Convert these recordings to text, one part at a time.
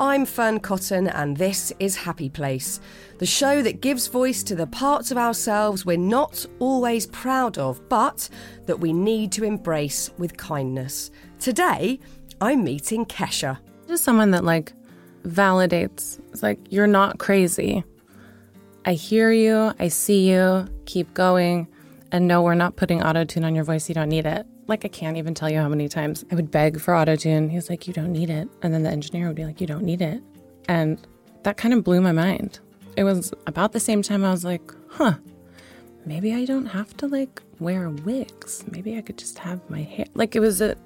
I'm Fearne Cotton, and this is Happy Place, the show that gives voice to the parts of ourselves we're not always proud of, but that we need to embrace with kindness. Today, I'm meeting Kesha. Just someone that like validates. It's like you're not crazy. I hear you, I see you, keep going, and no, we're not putting auto tune on your voice. You don't need it. Like I can't even tell you how many times I would beg for auto tune. He's like, you don't need it, and then the engineer would be like, you don't need it, and that kind of blew my mind. It was about the same time I was like, huh, maybe I don't have to like wear wigs. Maybe I could just have my hair. Like it was a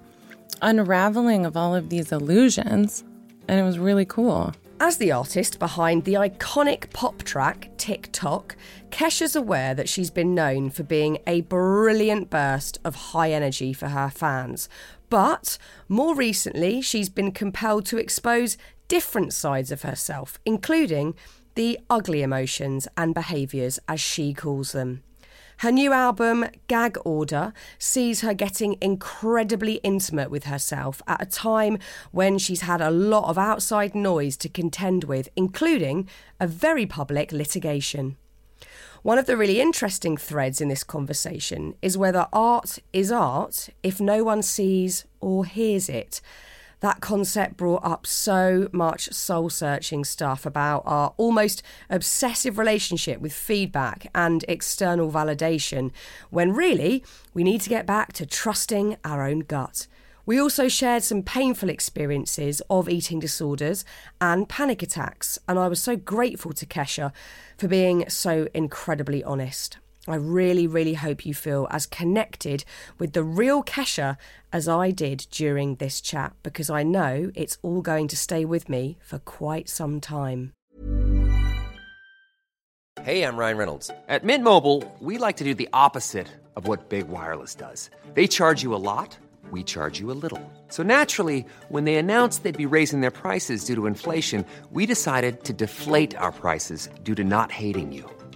unraveling of all of these illusions, and it was really cool. As the artist behind the iconic pop track Tick TikTok, Kesha's aware that she's been known for being a brilliant burst of high energy for her fans. But more recently, she's been compelled to expose different sides of herself, including the ugly emotions and behaviours, as she calls them. Her new album, Gag Order, sees her getting incredibly intimate with herself at a time when she's had a lot of outside noise to contend with, including a very public litigation. One of the really interesting threads in this conversation is whether art is art if no one sees or hears it that concept brought up so much soul searching stuff about our almost obsessive relationship with feedback and external validation, when really we need to get back to trusting our own gut. We also shared some painful experiences of eating disorders and panic attacks, and I was so grateful to Kesha for being so incredibly honest. I really, really hope you feel as connected with the real Kesha as I did during this chat because I know it's all going to stay with me for quite some time. Hey, I'm Ryan Reynolds. At Mint Mobile, we like to do the opposite of what Big Wireless does. They charge you a lot, we charge you a little. So naturally, when they announced they'd be raising their prices due to inflation, we decided to deflate our prices due to not hating you.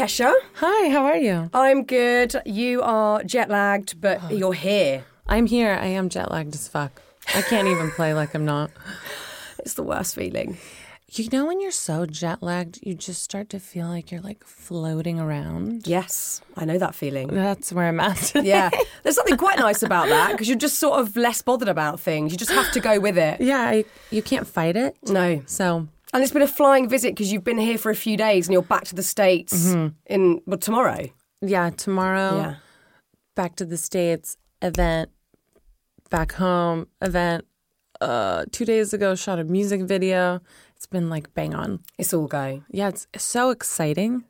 Kesha. Hi, how are you? I'm good. You are jet lagged, but oh. you're here. I'm here. I am jet lagged as fuck. I can't even play like I'm not. It's the worst feeling. You know when you're so jet lagged, you just start to feel like you're like floating around. Yes, I know that feeling. That's where I'm at. Yeah, there's something quite nice about that because you're just sort of less bothered about things. You just have to go with it. yeah, I, you can't fight it. No. So And it's been a flying visit because you've been here for a few days and you're back to the States in, well, tomorrow. yeah, tomorrow Yeah. back to the states event, back home event. Uh, two days ago, shot a music video. It's been like bang on. It's all go. Yeah, it's so exciting.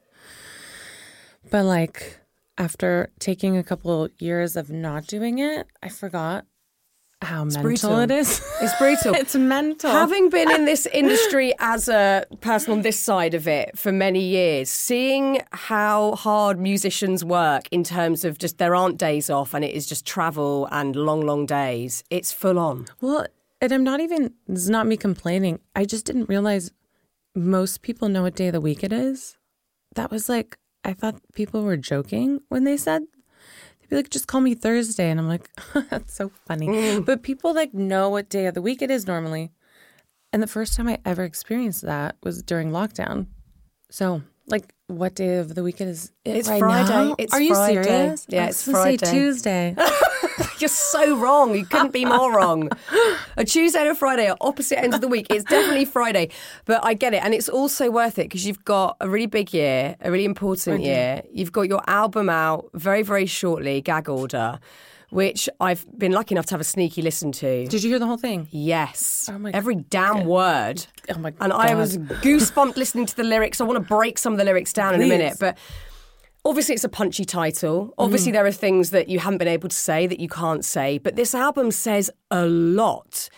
But like after taking a couple years of not doing it, I forgot how mental brutal. it is. It's brutal. it's mental. Having been in this industry as a person on this side of it for many years, seeing how hard musicians work in terms of just there aren't days off and it is just travel and long, long days, it's full on. well, and I'm not even it's not me complaining. I just didn't realize most people know what day of the week it is. That was like I thought people were joking when they said be like, just call me Thursday. And I'm like, that's so funny. Mm. But people like know what day of the week it is normally. And the first time I ever experienced that was during lockdown. So, like, what day of the week it is it It's right Friday. now? It's Are you Friday. serious? Yeah, I it's was gonna say Tuesday. You're so wrong. You couldn't be more wrong. A Tuesday and a Friday are opposite ends of the week. It's definitely Friday, but I get it. And it's also worth it because you've got a really big year, a really important year. You've got your album out very, very shortly, Gag Order, which I've been lucky enough to have a sneaky listen to. Did you hear the whole thing? Yes. Oh my Every damn word. Oh my And I was goosebumped listening to the lyrics. I want to break some of the lyrics down in a minute, but obviously it's a punchy title. Mm-hmm. Obviously there are things that you haven't been able to say that you can't say, but this album says a lot.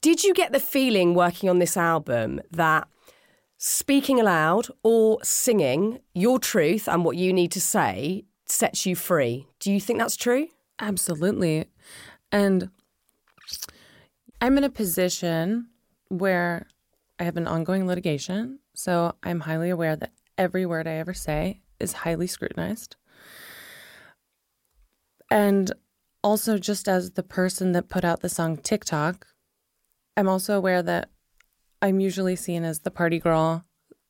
Did you get the feeling working on this album that speaking aloud or singing your truth and what you need to say sets you free? Do you think that's true? Absolutely. And I'm in a position where I have an ongoing litigation. So I'm highly aware that every word I ever say is highly scrutinized. And also, just as the person that put out the song Tik Tok, I'm also aware that I'm usually seen as the party girl,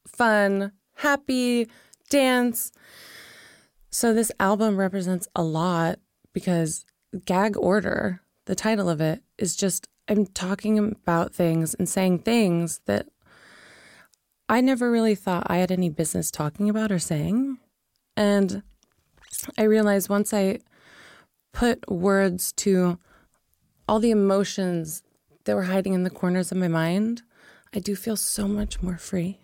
fun, happy, dance. So this album represents a lot because Gag Order, the title of it, is just I'm talking about things and saying things that I never really thought I had any business talking about or saying. And I realized once I put words to all the emotions that were hiding in the corners of my mind, I do feel so much more free.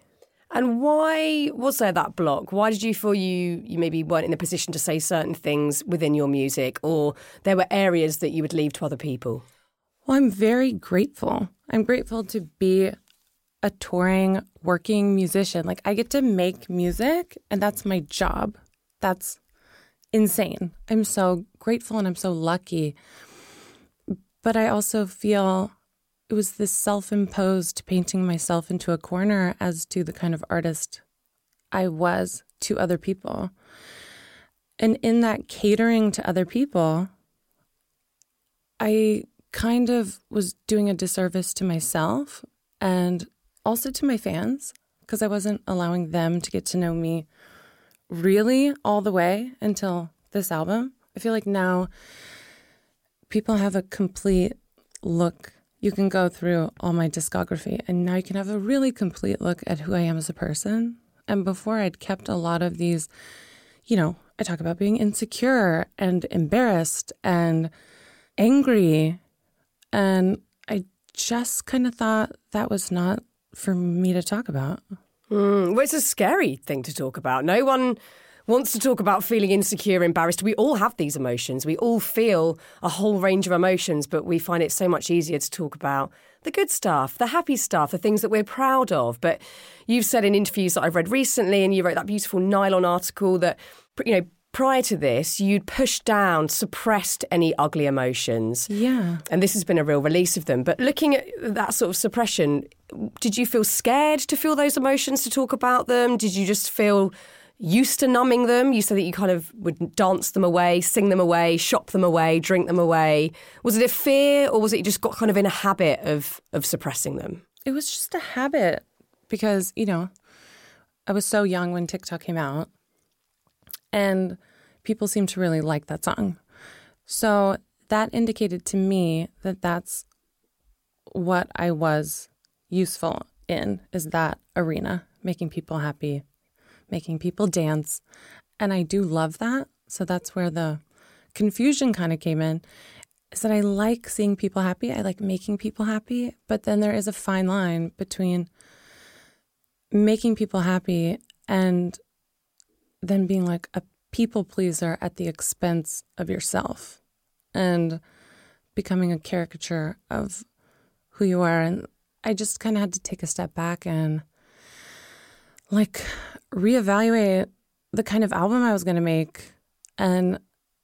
And why was there that block? Why did you feel you you maybe weren't in a position to say certain things within your music, or there were areas that you would leave to other people? Well, I'm very grateful. I'm grateful to be a touring, working musician. Like, I get to make music, and that's my job. That's insane. I'm so grateful and I'm so lucky. But I also feel it was this self imposed painting myself into a corner as to the kind of artist I was to other people. And in that catering to other people, I kind of was doing a disservice to myself and also to my fans because I wasn't allowing them to get to know me really all the way until this album. I feel like now people have a complete look. You can go through all my discography and now you can have a really complete look at who I am as a person. And before I'd kept a lot of these, you know, I talk about being insecure and embarrassed and angry. And I just kind of thought that was not for me to talk about. Mm, well, it's a scary thing to talk about. No one wants to talk about feeling insecure, embarrassed. We all have these emotions. We all feel a whole range of emotions, but we find it so much easier to talk about the good stuff, the happy stuff, the things that we're proud of. But you've said in interviews that I've read recently, and you wrote that beautiful nylon article that, you know, prior to this, you'd pushed down, suppressed any ugly emotions. Yeah. And this has been a real release of them. But looking at that sort of suppression, did you feel scared to feel those emotions, to talk about them? Did you just feel used to numbing them? You said that you kind of would dance them away, sing them away, shop them away, drink them away. Was it a fear or was it you just got kind of in a habit of, of suppressing them? It was just a habit because, you know, I was so young when Tik Tok came out and people seem to really like that song. So that indicated to me that that's what I was useful in is that arena, making people happy, making people dance. And I do love that. So that's where the confusion kind of came in is that I like seeing people happy. I like making people happy. But then there is a fine line between making people happy and then being like a people pleaser at the expense of yourself and becoming a caricature of who you are. And I just kind of had to take a step back and like reevaluate the kind of album I was going to make. And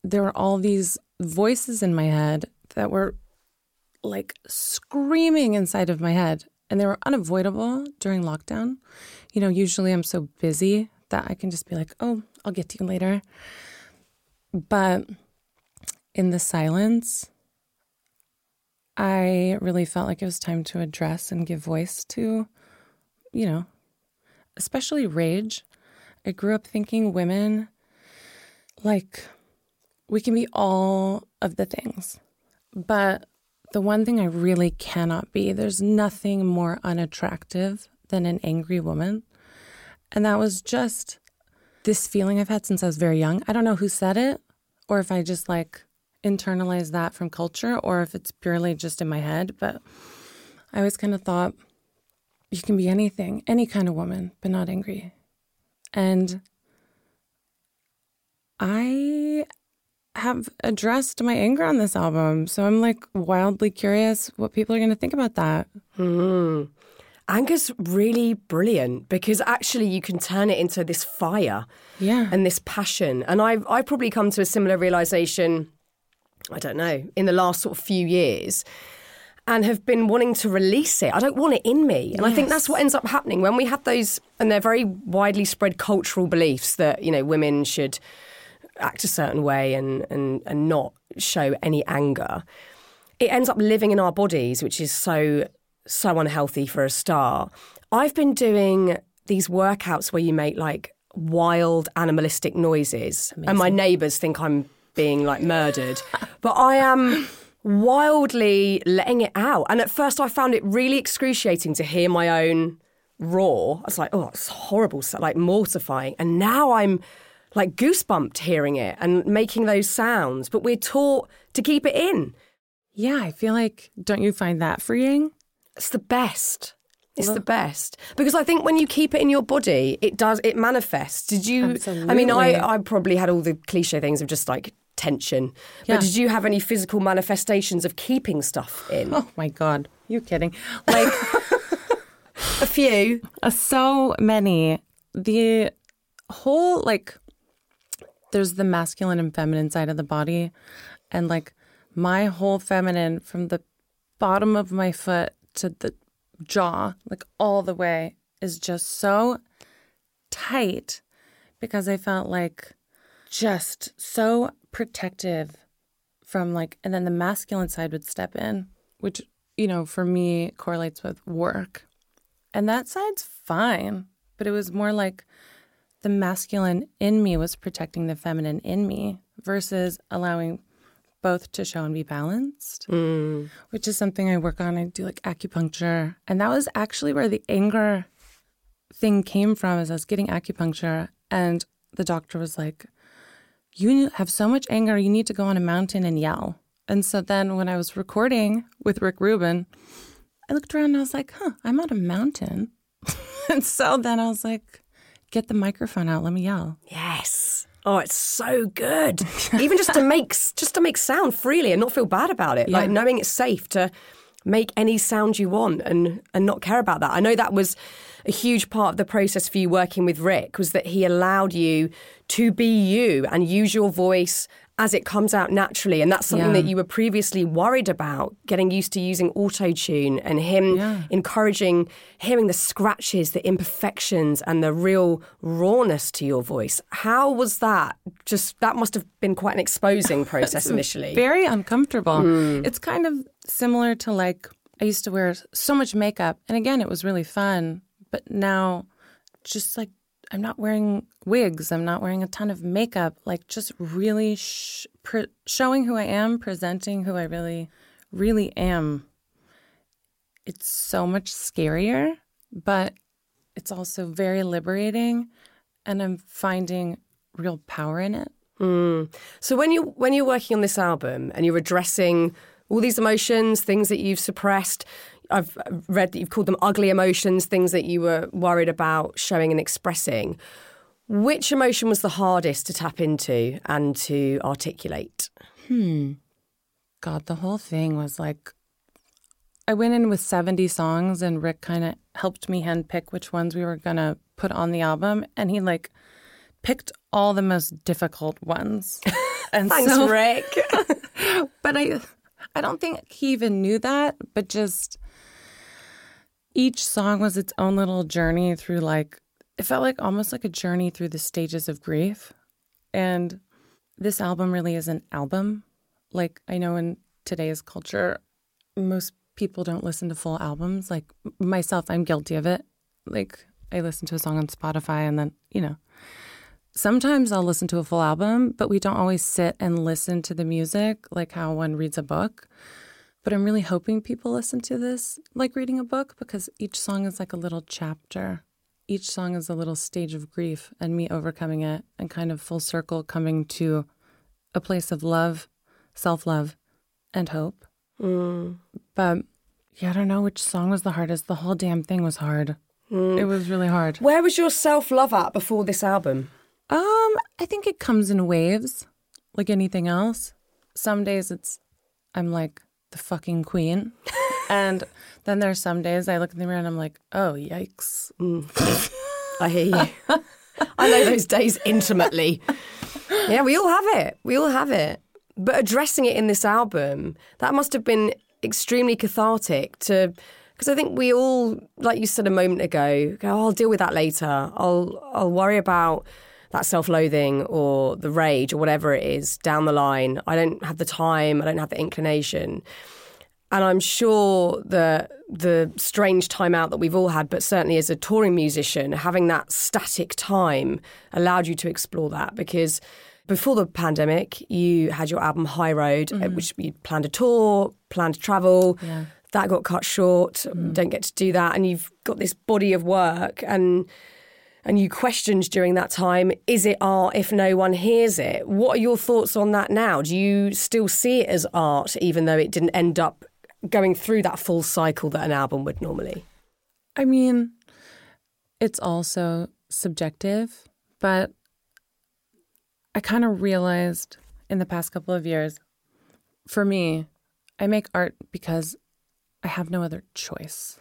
there were all these voices in my head that were like screaming inside of my head. And they were unavoidable during lockdown. You know, usually I'm so busy that I can just be like, oh, I'll get to you later. But in the silence, I really felt like it was time to address and give voice to, you know, especially rage. I grew up thinking women, like, we can be all of the things. But the one thing I really cannot be, there's nothing more unattractive than an angry woman. And that was just this feeling I've had since I was very young. I don't know who said it or if I just like internalized that from culture or if it's purely just in my head. But I always kind of thought you can be anything, any kind of woman, but not angry. And I have addressed my anger on this album. So I'm like wildly curious what people are going to think about that. Mm. Anger's really brilliant because actually you can turn it into this fire Yeah. and this passion. And I've, I've probably come to a similar realization, I don't know, in the last sort of few years and have been wanting to release it. I don't want it in me. And I think that's what ends up happening when we have those, and they're very widely spread cultural beliefs that, you know, women should act a certain way and, and, and not show any anger. It ends up living in our bodies, which is so, so unhealthy for a star. I've been doing these workouts where you make like wild animalistic noises, and my neighbours think I'm being like murdered. but I am wildly letting it out. And at first, I found it really excruciating to hear my own roar. I was like, oh, it's horrible, so, like mortifying. And now I'm like goosebumped hearing it and making those sounds. But we're taught to keep it in. Yeah, I feel like, don't you find that freeing? It's the best. It's the best because I think when you keep it in your body, it does it manifests. Did you? I mean, I I probably had all the cliche things of just like tension. Yeah. But did you have any physical manifestations of keeping stuff in? Oh my God. you're kidding? Like, A few. Uh, so many. The whole like there's the masculine and feminine side of the body and like my whole feminine from the bottom of my foot to the jaw like all the way is just so tight because I felt like just so protective from like and then the masculine side would step in which you know for me correlates with work. And that side's fine, but it was more like the masculine in me was protecting the feminine in me versus allowing both to show and be balanced, mm. which is something I work on. I do like acupuncture. And that was actually where the anger thing came from as I was getting acupuncture. And the doctor was like, You have so much anger, you need to go on a mountain and yell. And so then when I was recording with Rick Rubin, I looked around and I was like, huh, I'm on a mountain. and so then I was like, get the microphone out, let me yell. Yes. Oh, it's so good. Even just to make just to make sound freely and not feel bad about it. Like knowing it's safe to make any sound you want and and not care about that. I know that was a huge part of the process for you working with Rick was that he allowed you to be you and use your voice as it comes out naturally and that's something Yeah. that you were previously worried about getting used to using auto tune and him Yeah. encouraging hearing the scratches the imperfections and the real rawness to your voice how was that just that must have been quite an exposing process initially Very uncomfortable. Hmm. It's kind of similar to like, I used to wear so much makeup. And again, it was really fun. But now, just like, I'm not wearing wigs, I'm not wearing a ton of makeup, like, just really sh- pre- showing who I am, presenting who I really, really am. It's so much scarier, but it's also very liberating. And I'm finding real power in it. Mm. So when you when you're working on this album and you're addressing all these emotions, things that you've suppressed, I've read that you've called them ugly emotions, things that you were worried about showing and expressing. Which emotion was the hardest to tap into and to articulate? Hmm. God, the whole thing was like I went in with 70 songs and Rick kind of helped me handpick which ones we were going to put on the album and he like picked all the most difficult ones. And Thanks, so, Rick. but I I don't think he even knew that, but just each song was its own little journey through like it felt like almost like a journey through the stages of grief. And this album really is an album. Like I know in today's culture most people don't listen to full albums. Like myself, I'm guilty of it. Like I listen to a song on Spotify and then, you know, sometimes I'll listen to a full album, but we don't always sit and listen to the music like how one reads a book. But I'm really hoping people listen to this like reading a book because each song is like a little chapter. Each song is a little stage of grief and me overcoming it and kind of full circle coming to a place of love self love, and hope. But yeah, I don't know which song was the hardest. The whole damn thing was hard. It was really hard. Where was your self love at before this album? Um, I think it comes in waves, like anything else. Some days it's I'm like the fucking queen. and then there's some days I look in the mirror and I'm like, oh yikes. Mm. I hear you. I know those days intimately. Yeah, we all have it. We all have it. But addressing it in this album, that must have been extremely cathartic to because I think we all, like you said a moment ago, go, oh, I'll deal with that later. I'll I'll worry about that self-loathing or the rage or whatever it is down the line. I don't have the time. I don't have the inclination. And I'm sure that the strange time out that we've all had, but certainly as a touring musician, having that static time allowed you to explore that because before the pandemic, you had your album High Road, uh, which you planned a tour, planned to travel. That got cut short. Don't get to do that. And you've got this body of work and and you questioned during that time, is it art if no one hears it? What are your thoughts on that now? Do you still see it as art, even though it didn't end up going through that full cycle that an album would normally? I mean, it's also subjective, but I kind of realized in the past couple of years, for me, I make art because I have no other choice.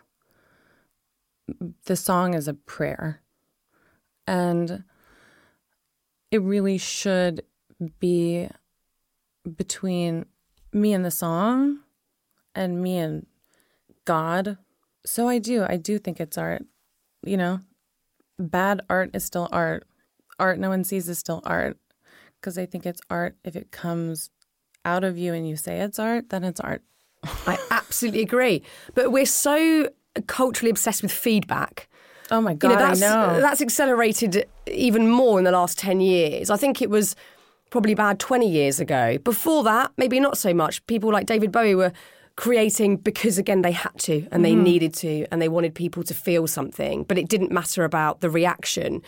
The song is a prayer, and it really should be between me and the song and me and God. So I do. I do think it's art. You know, bad art is still art. Art no one sees is still art. Because I think it's art if it comes out of you and you say it's art, then it's art. I absolutely agree. But we're so culturally obsessed with feedback. Oh my You God, know, that's, I know. that's accelerated even more in the last 10 years. I think it was probably bad 20 years ago. Before that, maybe not so much. People like David Bowie were creating because, again, they had to and they mm-hmm. needed to and they wanted people to feel something, but it didn't matter about the reaction.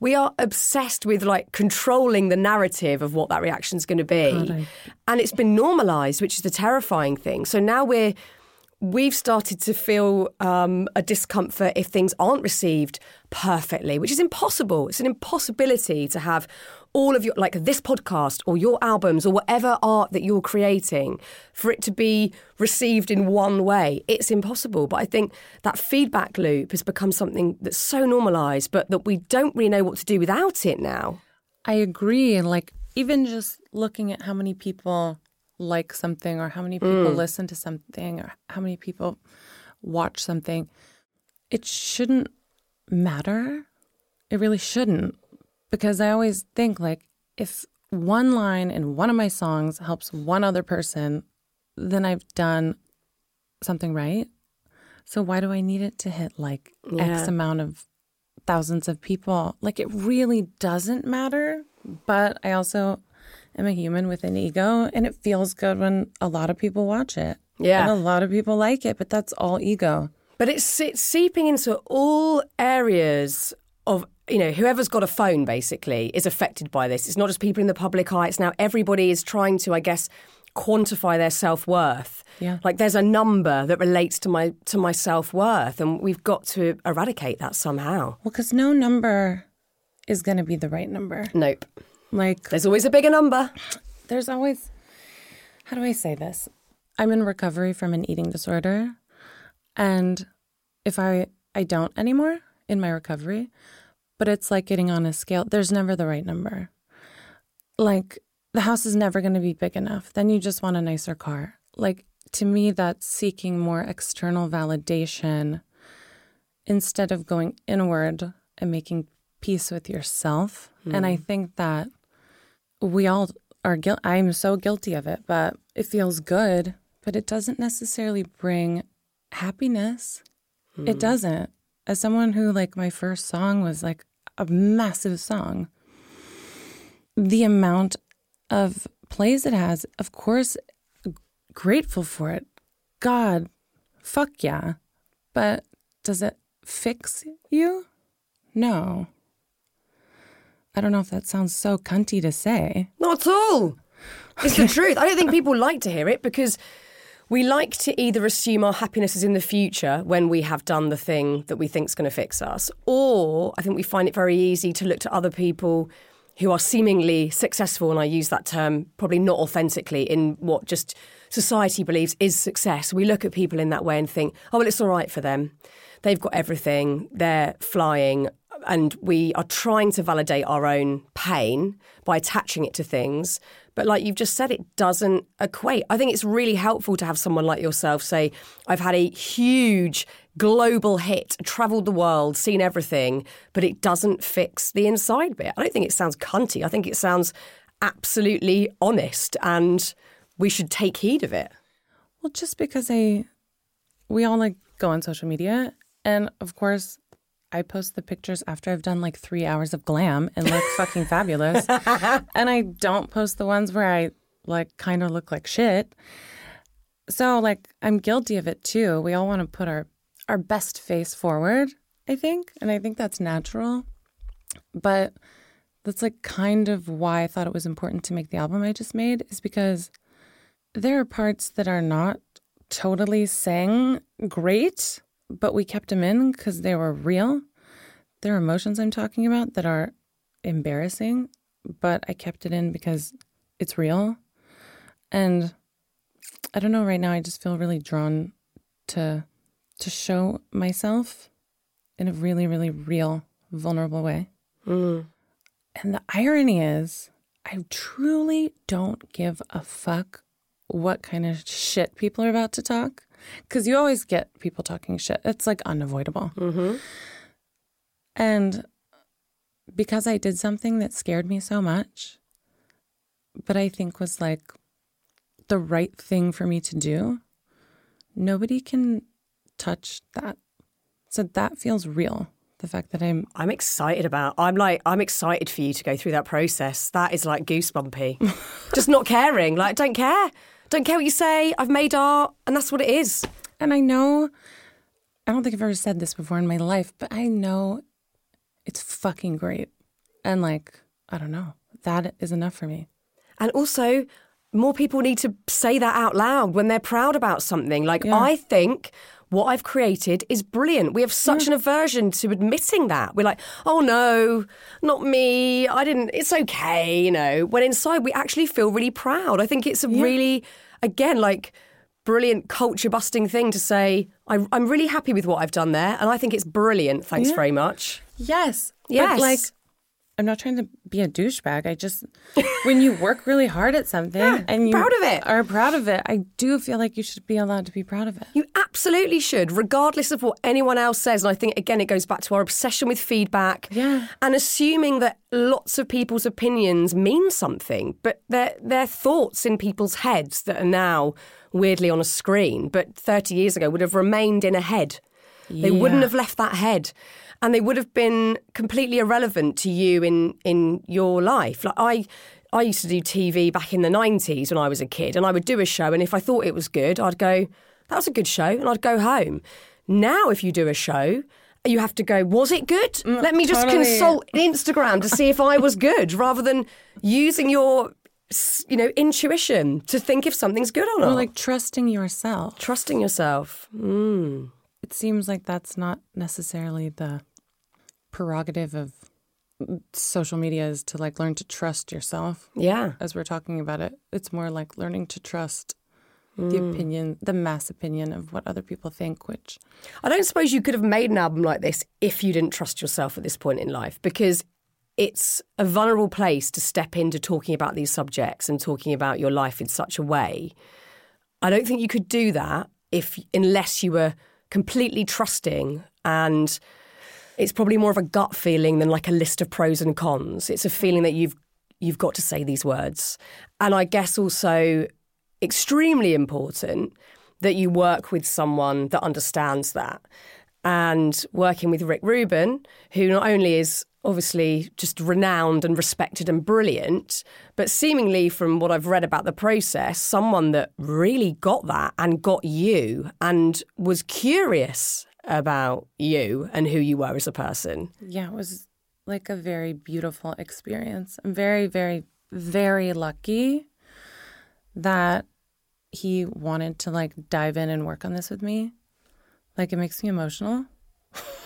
We are obsessed with like controlling the narrative of what that reaction is going to be. And it's been normalized, which is the terrifying thing. So now we're we've started to feel um, a discomfort if things aren't received perfectly, which is impossible. It's an impossibility to have all of your, like this podcast or your albums or whatever art that you're creating, for it to be received in one way. It's impossible. But I think that feedback loop has become something that's so normalized, but that we don't really know what to do without it now. I agree. And like, even just looking at how many people like something or how many people mm. listen to something or how many people watch something, it shouldn't matter. It really shouldn't. Because I always think like, if one line in one of my songs helps one other person, then I've done something right. So why do I need it to hit like X amount of thousands of people? Like it really doesn't matter. But I also am a human with an ego and it feels good when a lot of people watch it. Yeah. And a lot of people like it, but that's all ego. But it's, it's seeping into all areas of, you know, whoever's got a phone basically is affected by this. It's not just people in the public eye, it's now everybody is trying to, I guess, quantify their self worth. Yeah. Like there's a number that relates to my to my self worth, and we've got to eradicate that somehow. Well, because no number is going to be the right number. Nope. Like, There's always a bigger number. there's always how do I say this? I'm in recovery from an eating disorder and if I I don't anymore in my recovery, but it's like getting on a scale. There's never the right number. Like the house is never going to be big enough. Then you just want a nicer car. Like to me that's seeking more external validation instead of going inward and making peace with yourself. And I mm. think that we all are guilty. I'm so guilty of it, but it feels good, but it doesn't necessarily bring happiness. It hmm. doesn't. As someone who, like, my first song was like a massive song, the amount of plays it has, of course, grateful for it. God, fuck yeah. But does it fix you? No. I don't know if that sounds so cunty to say. Not at all. It's the truth. I don't think people like to hear it because we like to either assume our happiness is in the future when we have done the thing that we think is going to fix us, or I think we find it very easy to look to other people who are seemingly successful, and I use that term probably not authentically in what just society believes is success. We look at people in that way and think, oh, well, it's all right for them. They've got everything, they're flying, and we are trying to validate our own pain by attaching it to things. But like you've just said, it doesn't equate. I think it's really helpful to have someone like yourself say, I've had a huge global hit, traveled the world, seen everything, but it doesn't fix the inside bit. I don't think it sounds cunty. I think it sounds absolutely honest and we should take heed of it. Well, just because I, we all like go on social media, and of course, I post the pictures after I've done like three hours of glam and look fucking fabulous. And I don't post the ones where I like kind of look like shit. So like I'm guilty of it too. We all want to put our our best face forward, I think, and I think that's natural. But that's like kind of why I thought it was important to make the album I just made is because there are parts that are not totally sang great but we kept them in because they were real. There are emotions I'm talking about that are embarrassing, but I kept it in because it's real. And I don't know, right now I just feel really drawn to to show myself in a really, really real, vulnerable way. Mm. And the irony is, I truly don't give a fuck what kind of shit people are about to talk because you always get people talking shit. It's like unavoidable. Mm-hmm. And because I did something that scared me so much, but I think was like the right thing for me to do, nobody can touch that. So that feels real. The fact that I'm I'm excited about. I'm like I'm excited for you to go through that process. That is like goosebumpy. Just not caring. Like don't care. Don't care what you say. I've made art, and that's what it is. And I know, I don't think I've ever said this before in my life, but I know it's fucking great. And like, I don't know, that is enough for me. And also, more people need to say that out loud when they're proud about something. Like, Yeah. I think what I've created is brilliant. We have such mm. an aversion to admitting that. We're like, oh no, not me. I didn't, it's okay, you know. When inside we actually feel really proud. I think it's a really, again, like, brilliant culture busting thing to say, I, I'm really happy with what I've done there. And I think it's brilliant. Thanks Yeah. very much. Yes. Yes. But like, I'm not trying to be a douchebag. I just, when you work really hard at something and you proud of it. are proud of it, I do feel like you should be allowed to be proud of it. You absolutely should, regardless of what anyone else says. And I think, again, it goes back to our obsession with feedback Yeah. and assuming that lots of people's opinions mean something, but they're, they're thoughts in people's heads that are now weirdly on a screen, but 30 years ago would have remained in a head. They wouldn't have left that head. And they would have been completely irrelevant to you in, in your life. Like I I used to do TV back in the 90s when I was a kid, and I would do a show, and if I thought it was good, I'd go, that was a good show, and I'd go home. Now, if you do a show, you have to go, was it good? Let me just totally. consult Instagram to see if I was good, rather than using your, you know, intuition to think if something's good or not. Or like trusting yourself. trusting yourself. Mm. It seems like that's not necessarily the prerogative of social media is to like learn to trust yourself Yeah. as we're talking about it. It's more like learning to trust the mm. opinion, the mass opinion of what other people think, which I don't suppose you could have made an album like this if you didn't trust yourself at this point in life because it's a vulnerable place to step into talking about these subjects and talking about your life in such a way. I don't think you could do that if unless you were completely trusting and it's probably more of a gut feeling than like a list of pros and cons. It's a feeling that you've you've got to say these words. And I guess also extremely important that you work with someone that understands that. And working with Rick Rubin, who not only is obviously just renowned and respected and brilliant, but seemingly from what I've read about the process, someone that really got that and got you and was curious about you and who you were as a person. yeah, it was like a very beautiful experience. I'm very, very, very lucky that he wanted to like dive in and work on this with me. Like it makes me emotional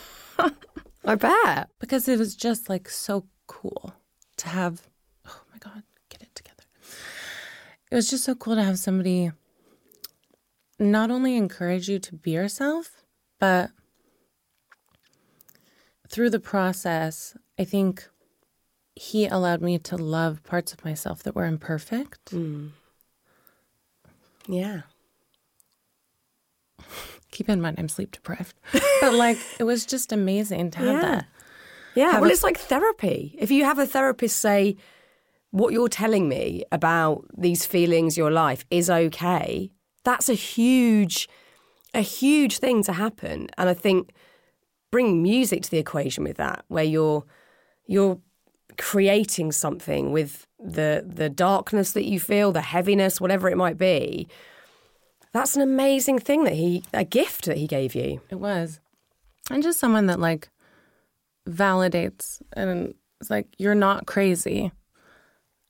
I bet. because it was just like so cool to have oh my god, get it together. It was just so cool to have somebody not only encourage you to be yourself, but through the process, I think he allowed me to love parts of myself that were imperfect. Mm. Yeah. Keep in mind, I'm sleep deprived. but like, it was just amazing to have Yeah. that. Yeah, Have well, a- it's like therapy. If you have a therapist say, what you're telling me about these feelings, your life is okay, that's a huge, a huge thing to happen. And I think bringing music to the equation with that, where you're, you're creating something with the the darkness that you feel, the heaviness, whatever it might be. That's an amazing thing that he, a gift that he gave you. It was. And just someone that like validates and it's like, you're not crazy.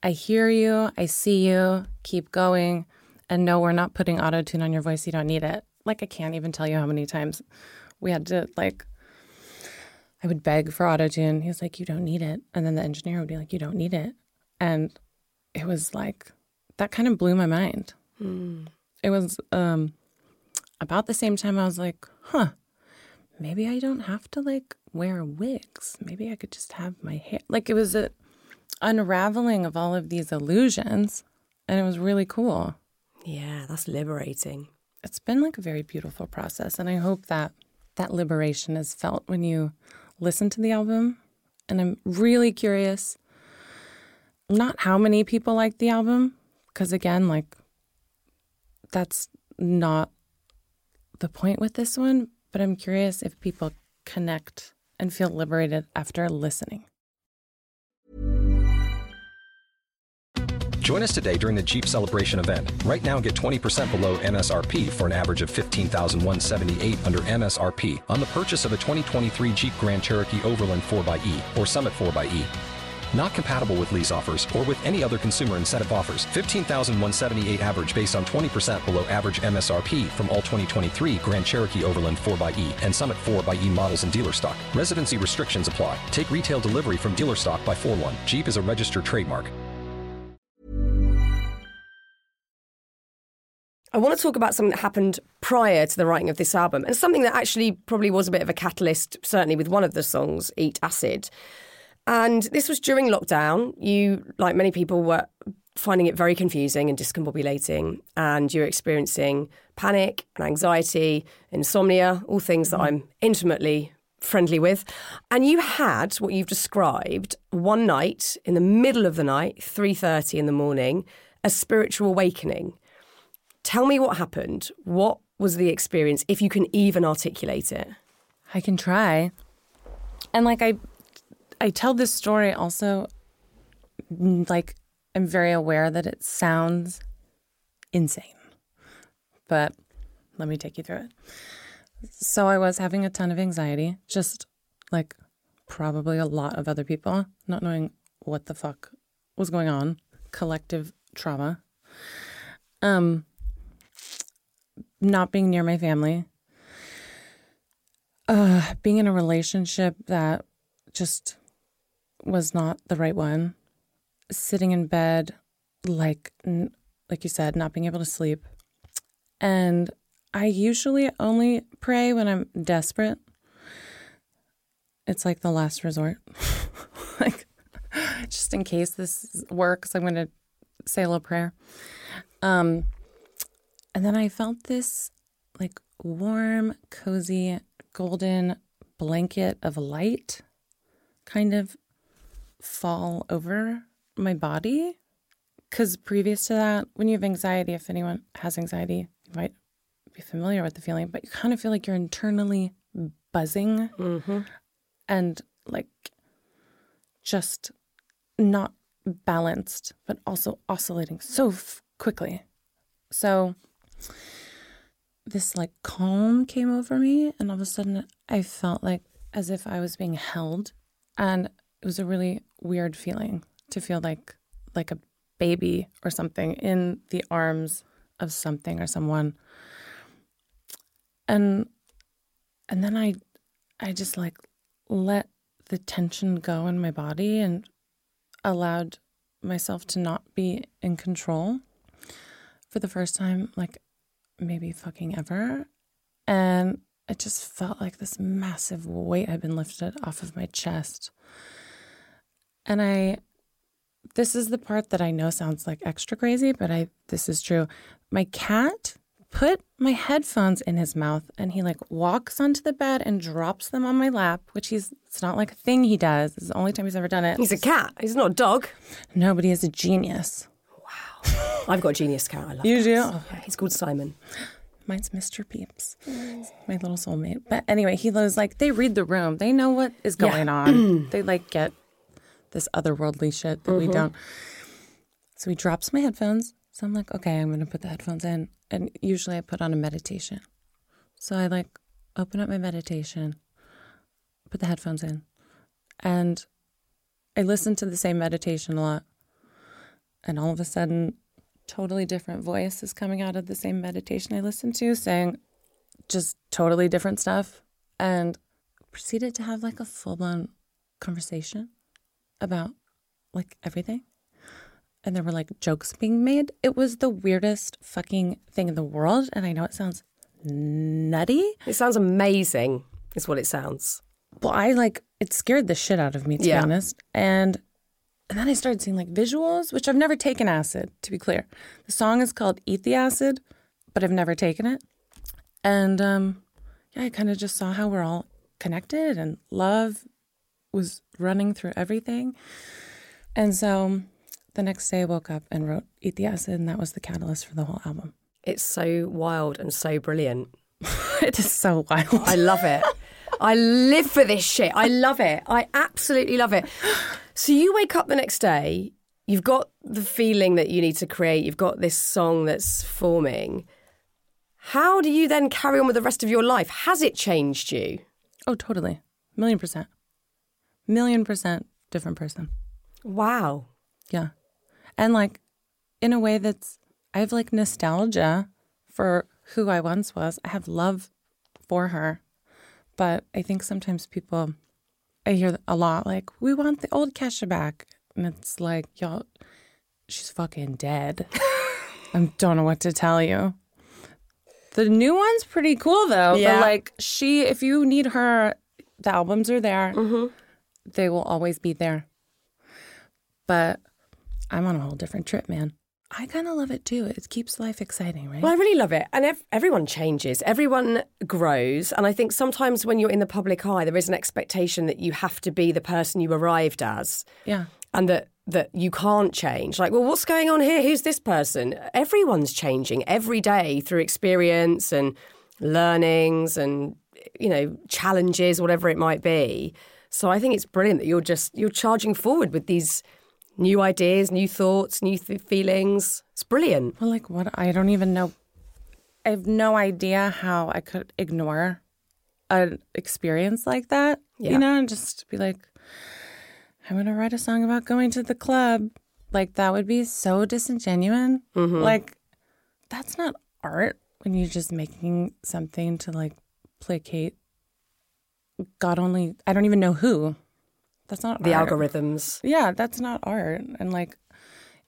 I hear you. I see you. Keep going. And no, we're not putting auto tune on your voice. You don't need it. Like, I can't even tell you how many times we had to, like, I would beg for auto tune. He was like, you don't need it. And then the engineer would be like, you don't need it. And it was like, that kind of blew my mind. Hmm. It was um, about the same time I was like, huh, maybe I don't have to like wear wigs. Maybe I could just have my hair. Like it was a unraveling of all of these illusions. And it was really cool. Yeah, that's liberating. It's been like a very beautiful process. And I hope that that liberation is felt when you listen to the album. And I'm really curious, not how many people like the album, because again, like, that's not the point with this one, but I'm curious if people connect and feel liberated after listening. Join us today during the Jeep Celebration event. Right now, get 20% below MSRP for an average of 15178 under MSRP on the purchase of a 2023 Jeep Grand Cherokee Overland 4xE or Summit 4xE. Not compatible with lease offers or with any other consumer incentive offers. 15,178 average based on 20% below average MSRP from all 2023 Grand Cherokee Overland 4xE and Summit 4xE models in dealer stock. Residency restrictions apply. Take retail delivery from dealer stock by 4 1. Jeep is a registered trademark. I want to talk about something that happened prior to the writing of this album and something that actually probably was a bit of a catalyst, certainly with one of the songs, Eat Acid. And this was during lockdown. You, like many people, were finding it very confusing and discombobulating, and you're experiencing panic and anxiety, insomnia, all things that mm. I'm intimately friendly with. And you had what you've described one night in the middle of the night, 3:30 in the morning, a spiritual awakening. Tell me what happened. What was the experience, if you can even articulate it? I can try. And like I I tell this story also mm, like I'm very aware that it sounds insane. But let me take you through it. So I was having a ton of anxiety, just like probably a lot of other people, not knowing what the fuck was going on, collective trauma. Um not being near my family, uh, being in a relationship that just was not the right one, sitting in bed, like like you said, not being able to sleep, and I usually only pray when I'm desperate. It's like the last resort, like just in case this works, I'm going to say a little prayer. Um, and then I felt this like warm, cozy, golden blanket of light kind of fall over my body. Because previous to that, when you have anxiety, if anyone has anxiety, you might be familiar with the feeling, but you kind of feel like you're internally buzzing mm-hmm. and like just not balanced, but also oscillating so f- quickly. So this like calm came over me, and all of a sudden I felt like as if I was being held, and it was a really weird feeling to feel like like a baby or something in the arms of something or someone. And and then I I just like let the tension go in my body and allowed myself to not be in control for the first time like maybe fucking ever and it just felt like this massive weight had been lifted off of my chest and I this is the part that I know sounds like extra crazy, but I this is true. My cat put my headphones in his mouth and he like walks onto the bed and drops them on my lap, which he's it's not like a thing he does. It's the only time he's ever done it. He's a cat. He's not a dog. Nobody is a genius. Wow. I've got a genius cat. I love You cats. do? Yeah, he's called Simon. Mine's Mr. Peeps, my little soulmate. But anyway, he was like, they read the room. They know what is going on. they like get this otherworldly shit that we mm-hmm. don't. So he drops my headphones. So I'm like, okay, I'm going to put the headphones in. And usually I put on a meditation. So I like open up my meditation, put the headphones in, and I listen to the same meditation a lot. And all of a sudden, totally different voice is coming out of the same meditation I listened to, saying just totally different stuff, and proceeded to have like a full blown conversation about like everything. And there were like jokes being made. It was the weirdest fucking thing in the world. And I know it sounds nutty. It sounds amazing, is what it sounds. Well, I like it scared the shit out of me to Yeah. be honest. And and then I started seeing like visuals, which I've never taken acid, to be clear. The song is called Eat the Acid, but I've never taken it. And um yeah, I kind of just saw how we're all connected and love was running through everything. And so the next day I woke up and wrote Eat the Acid, and that was the catalyst for the whole album. It's so wild and so brilliant. it is so wild. I love it. I live for this shit. I love it. I absolutely love it. So you wake up the next day, you've got the feeling that you need to create, you've got this song that's forming. How do you then carry on with the rest of your life? Has it changed you? Oh, totally. A Million percent. Million percent different person. Wow. Yeah. And like in a way that's I have like nostalgia for who I once was. I have love for her. But I think sometimes people I hear a lot like, we want the old Kesha back. And it's like, y'all, she's fucking dead. I don't know what to tell you. The new one's pretty cool though. Yeah. But like she if you need her, the albums are there. Mm-hmm. They will always be there. But I'm on a whole different trip, man. I kind of love it too. It keeps life exciting, right? Well, I really love it. And ev- everyone changes, everyone grows. And I think sometimes when you're in the public eye, there is an expectation that you have to be the person you arrived as. yeah. and that that you can't change. Like, well, what's going on here? Who's this person? Everyone's changing every day through experience and learnings and you know challenges, whatever it might be. So I think it's brilliant that you're just you're charging forward with these new ideas, new thoughts, new th- feelings. It's brilliant. Well, like what? I don't even know. I have no idea how I could ignore an experience like that. Yeah. You know, and just be like, I'm going to write a song about going to the club. Like, that would be so disingenuous. Mm-hmm. Like, that's not art when you're just making something to like placate God only, I don't even know who. That's not The art. algorithms. Yeah, that's not art. And like,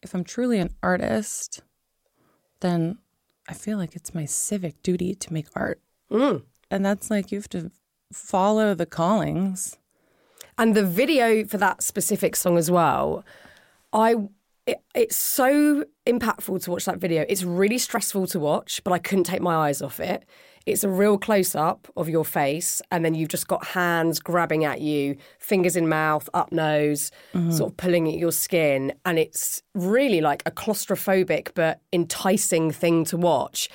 if I'm truly an artist, then I feel like it's my civic duty to make art. Mm. And that's like, you have to follow the callings. And the video for that specific song as well, I it, it's so impactful to watch that video. It's really stressful to watch, but I couldn't take my eyes off it. It's a real close up of your face, and then you've just got hands grabbing at you, fingers in mouth, up nose, mm-hmm. sort of pulling at your skin. And it's really like a claustrophobic but enticing thing to watch.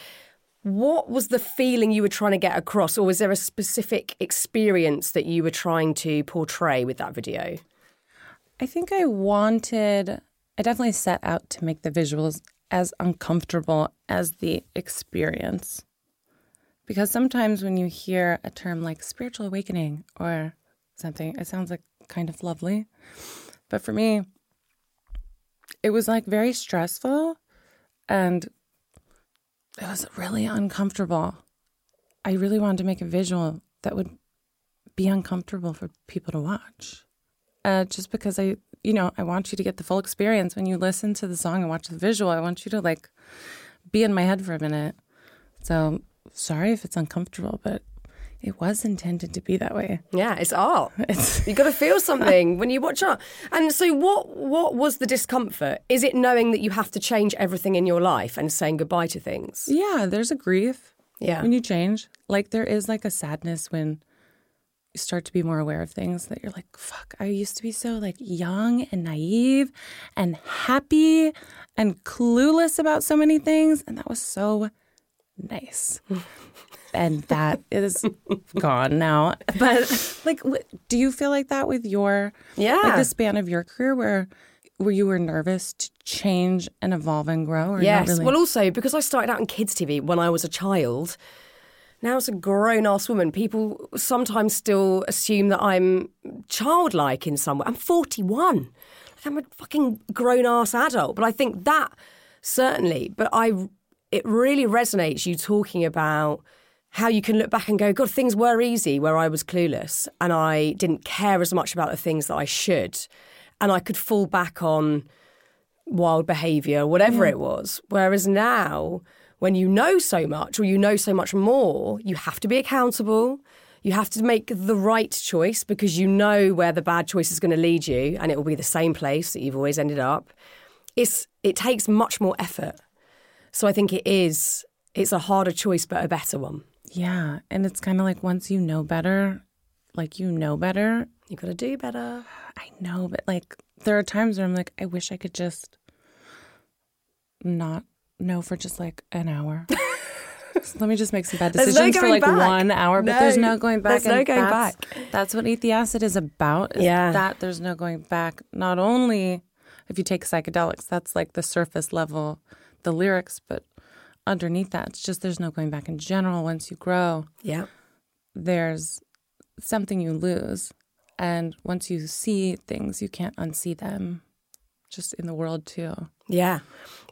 What was the feeling you were trying to get across, or was there a specific experience that you were trying to portray with that video? I think I wanted, I definitely set out to make the visuals as uncomfortable as the experience. Because sometimes when you hear a term like spiritual awakening or something, it sounds like kind of lovely. But for me, it was like very stressful and it was really uncomfortable. I really wanted to make a visual that would be uncomfortable for people to watch. Uh, just because I, you know, I want you to get the full experience when you listen to the song and watch the visual. I want you to like be in my head for a minute. So sorry if it's uncomfortable, but it was intended to be that way. Yeah, it's art. It's you got to feel something when you watch art. And so, what what was the discomfort? Is it knowing that you have to change everything in your life and saying goodbye to things? Yeah, there's a grief Yeah, when you change. Like there is like a sadness when you start to be more aware of things that you're like, fuck, I used to be so like young and naive and happy and clueless about so many things. And that was so nice. and that is gone now. But like, do you feel like that with your, Yeah. like the span of your career where, where you were nervous to change and evolve and grow? Or Yes. really? Well, also because I started out in kids' TV when I was a child. Now as a grown ass woman, people sometimes still assume that I'm childlike in some way. I'm 41. Like I'm a fucking grown ass adult. But I think that certainly. But I, it really resonates you talking about how you can look back and go, God, things were easy where I was clueless and I didn't care as much about the things that I should, and I could fall back on wild behavior, whatever it was. Whereas now, when you know so much or you know so much more, you have to be accountable. You have to make the right choice because you know where the bad choice is going to lead you and it will be the same place that you've always ended up. It's it takes much more effort. So I think it is it's a harder choice but a better one. Yeah. And it's kind of like once you know better, like you know better. You got to do better. I know, but like there are times where I'm like, I wish I could just not know for just like an hour. So let me just make some bad There's no decisions for like back. one hour, but there's No, no going back. there's no going that's, back. That's what Eat the Acid is about. Is Yeah. That there's no going back. Not only if you take psychedelics, that's like the surface level, the lyrics, but underneath that, it's just there's no going back in general. Once you grow, Yeah. there's something you lose. And once you see things, you can't unsee them just in the world too. Yeah.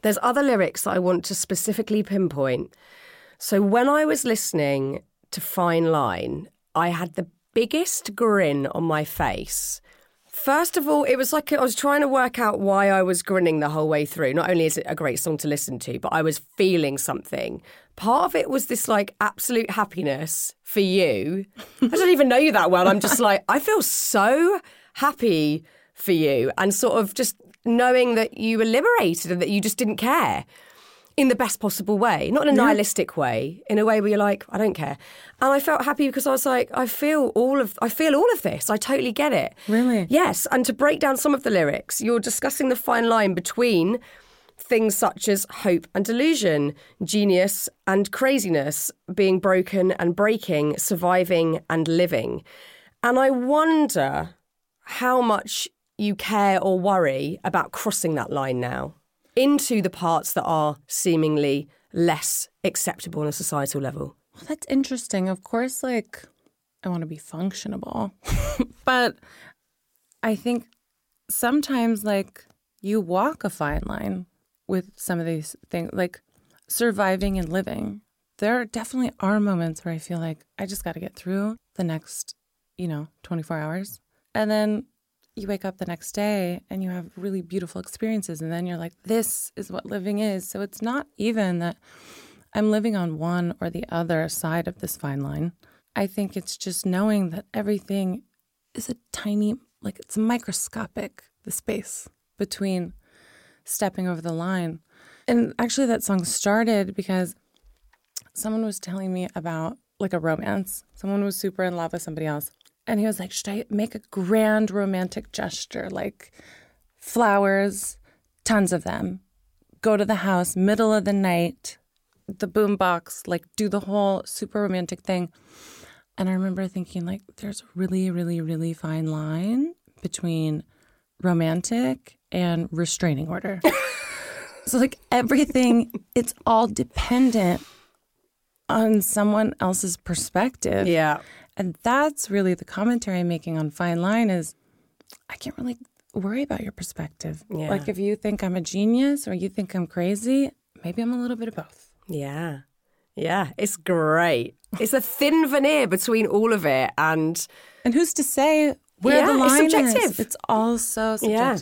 There's other lyrics that I want to specifically pinpoint. So when I was listening to Fine Line, I had the biggest grin on my face. First of all, it was like I was trying to work out why I was grinning the whole way through. Not only is it a great song to listen to, but I was feeling something. Part of it was this like absolute happiness for you. I don't even know you that well. I'm just like, I feel so happy for you and sort of just knowing that you were liberated and that you just didn't care in the best possible way, not in a nihilistic way, in a way where you're like, I don't care. And I felt happy because I was like, I feel all of, I feel all of this. I totally get it. Really? Yes. And to break down some of the lyrics, you're discussing the fine line between things such as hope and delusion, genius and craziness, being broken and breaking, surviving and living. And I wonder how much you care or worry about crossing that line now into the parts that are seemingly less acceptable on a societal level. Well, that's interesting. Of course, like, I want to be functionable. but I think sometimes, like, you walk a fine line with some of these things, like surviving and living. There definitely are moments where I feel like I just got to get through the next, you know, 24 hours. And then you wake up the next day and you have really beautiful experiences. And then you're like, this is what living is. So it's not even that I'm living on one or the other side of this fine line. I think it's just knowing that everything is a tiny, like it's microscopic, the space between stepping over the line. And actually, that song started because someone was telling me about like a romance. Someone was super in love with somebody else. And he was like, Should I make a grand romantic gesture? Like flowers, tons of them. Go to the house, middle of the night, the boombox, like do the whole super romantic thing. And I remember thinking, like, there's a really, really, really fine line between romantic and restraining order. so, like, everything, it's all dependent on someone else's perspective. Yeah. And that's really the commentary I'm making on Fine Line is I can't really worry about your perspective. Yeah. Like if you think I'm a genius or you think I'm crazy, maybe I'm a little bit of both. Yeah. Yeah, it's great. It's a thin veneer between all of it and And who's to say where Yeah, the it's line subjective. is? It's all so Yeah.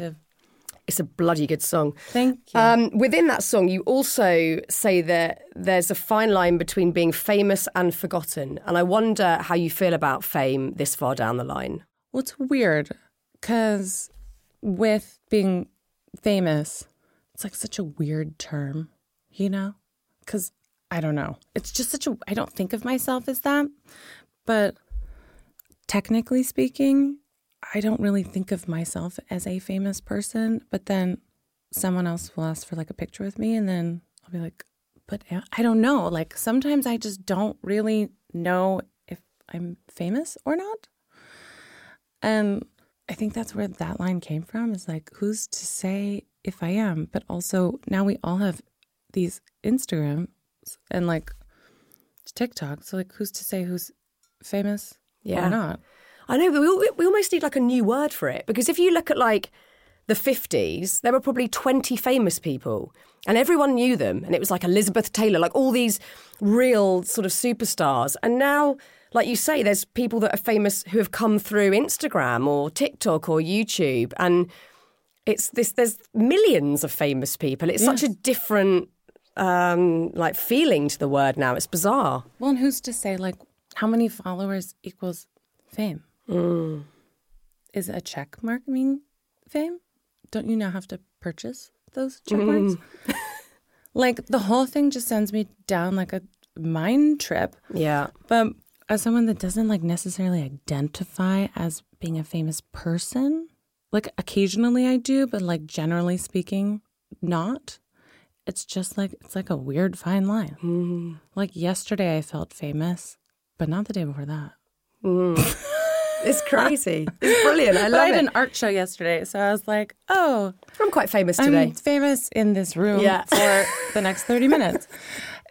It's a bloody good song. Thank you. Um, within that song, you also say that there's a fine line between being famous and forgotten. And I wonder how you feel about fame this far down the line. Well, it's weird because with being famous, it's like such a weird term, you know? Because I don't know. It's just such a, I don't think of myself as that. But technically speaking, I don't really think of myself as a famous person. But then someone else will ask for like a picture with me, and then I'll be like, but I don't know. Like sometimes I just don't really know if I'm famous or not. And I think that's where that line came from is like, who's to say if I am? But also now we all have these Instagrams and like TikTok. So like, who's to say who's famous Yeah. or not? I know, but we, we almost need like a new word for it because if you look at like the 50s, there were probably 20 famous people and everyone knew them. And it was like Elizabeth Taylor, like all these real sort of superstars. And now, like you say, there's people that are famous who have come through Instagram or TikTok or YouTube. And it's this, there's millions of famous people. It's such a different um, like feeling to the word now. It's bizarre. Well, and who's to say like how many followers equals fame? Is a check mark mean fame? Don't you now have to purchase those check marks? like the whole thing just sends me down like a mind trip. Yeah. But as someone that doesn't like necessarily identify as being a famous person, like occasionally I do, but like generally speaking, not. It's just like it's like a weird fine line. Mm-hmm. Like yesterday I felt famous, but not the day before that. Mm. It's crazy. It's brilliant. I love I had it. an art show yesterday, so I was like, "Oh, I'm quite famous today. I'm famous in this room Yeah. for the next 30 minutes."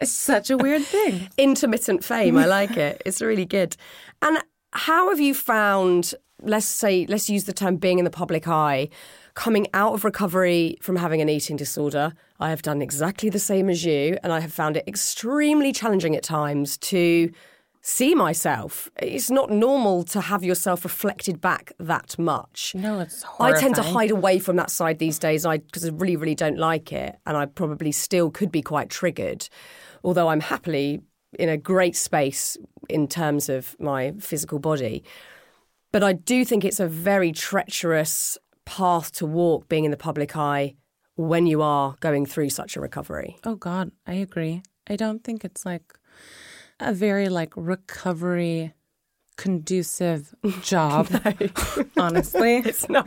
It's such a weird thing. Intermittent fame. I like it. It's really good. And how have you found, let's say, let's use the term being in the public eye, coming out of recovery from having an eating disorder? I have done exactly the same as you, and I have found it extremely challenging at times to see myself. It's not normal to have yourself reflected back that much. No, it's I tend to hide away from that side these days I because I really, really don't like it. And I probably still could be quite triggered. Although I'm happily in a great space in terms of my physical body. But I do think it's a very treacherous path to walk being in the public eye when you are going through such a recovery. Oh God, I agree. I don't think it's like a very like recovery conducive job. honestly, It's not.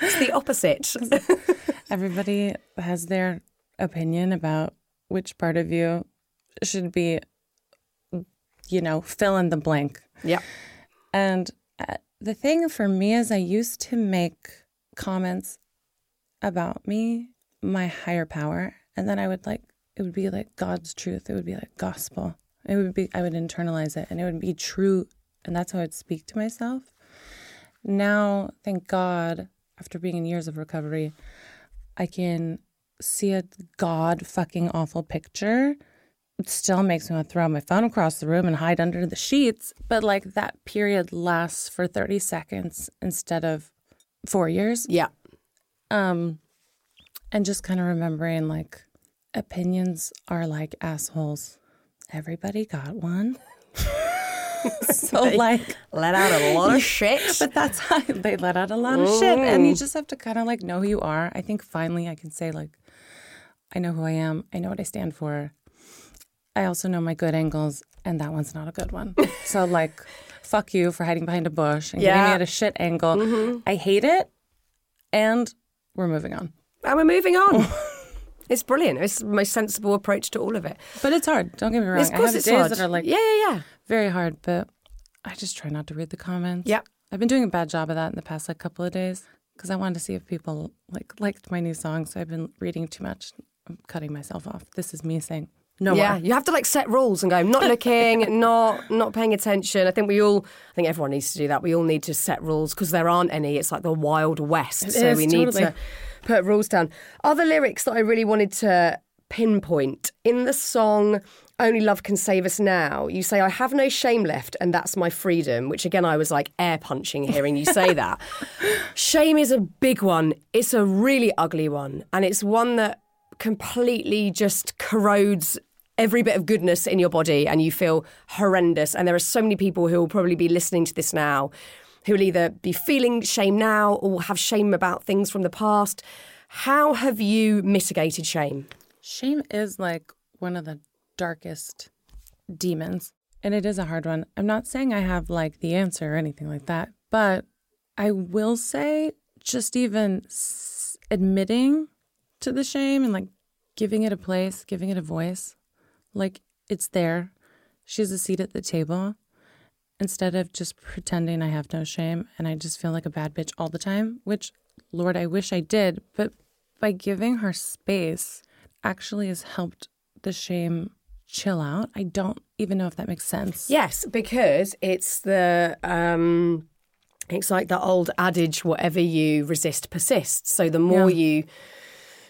it's the opposite. everybody has their opinion about which part of you should be, you know, fill in the blank. yeah. And uh, the thing for me is, I used to make comments about me, my higher power, and then I would like it would be like God's truth. It would be like gospel. It would be I would internalize it, and it would be true, and that's how I'd speak to myself. Now, thank God, after being in years of recovery, I can see a god fucking awful picture it still makes me want to throw my phone across the room and hide under the sheets. But like that period lasts for 30 seconds instead of four years. Yeah. Um, and just kind of remembering like opinions are like assholes. Everybody got one. so like, Let out a lot of shit. but that's how they let out a lot of shit. And you just have to kind of like know who you are. I think finally I can say like, I know who I am. I know what I stand for. I also know my good angles, and that one's not a good one. so like, fuck you for hiding behind a bush and getting me at a shit angle. Mm-hmm. I hate it, and we're moving on. and we're moving on. It's brilliant. It's the most sensible approach to all of it. But it's hard. Don't get me wrong. Of course it's hard. that are like yeah, yeah, yeah. very hard, but I just try not to read the comments. Yeah, I've been doing a bad job of that in the past like couple of days because I wanted to see if people like liked my new song. So I've been reading too much. I'm cutting myself off. This is me saying nowhere. Yeah, you have to like set rules and go, not looking, not not paying attention. I think we all, I think everyone needs to do that. We all need to set rules because there aren't any. It's like the wild west, so is, we need totally. to put rules down. Other lyrics that I really wanted to pinpoint in the song "Only Love Can Save Us Now." You say, "I have no shame left, and that's my freedom," which again I was like air punching hearing you say that. Shame is a big one. It's a really ugly one, and it's one that completely just corrodes every bit of goodness in your body and you feel horrendous. And there are so many people who will probably be listening to this now who will either be feeling shame now or have shame about things from the past. How have you mitigated shame? Shame is like one of the darkest demons, and it is a hard one. I'm not saying I have like the answer or anything like that, but I will say just even s- admitting to the shame and like giving it a place, giving it a voice, like it's there. She has a seat at the table instead of just pretending I have no shame and I just feel like a bad bitch all the time, which, Lord, I wish I did. But by giving her space, actually has helped the shame chill out. I don't even know if that makes sense. Yes, because it's the um it's like the old adage whatever you resist persists. So the more you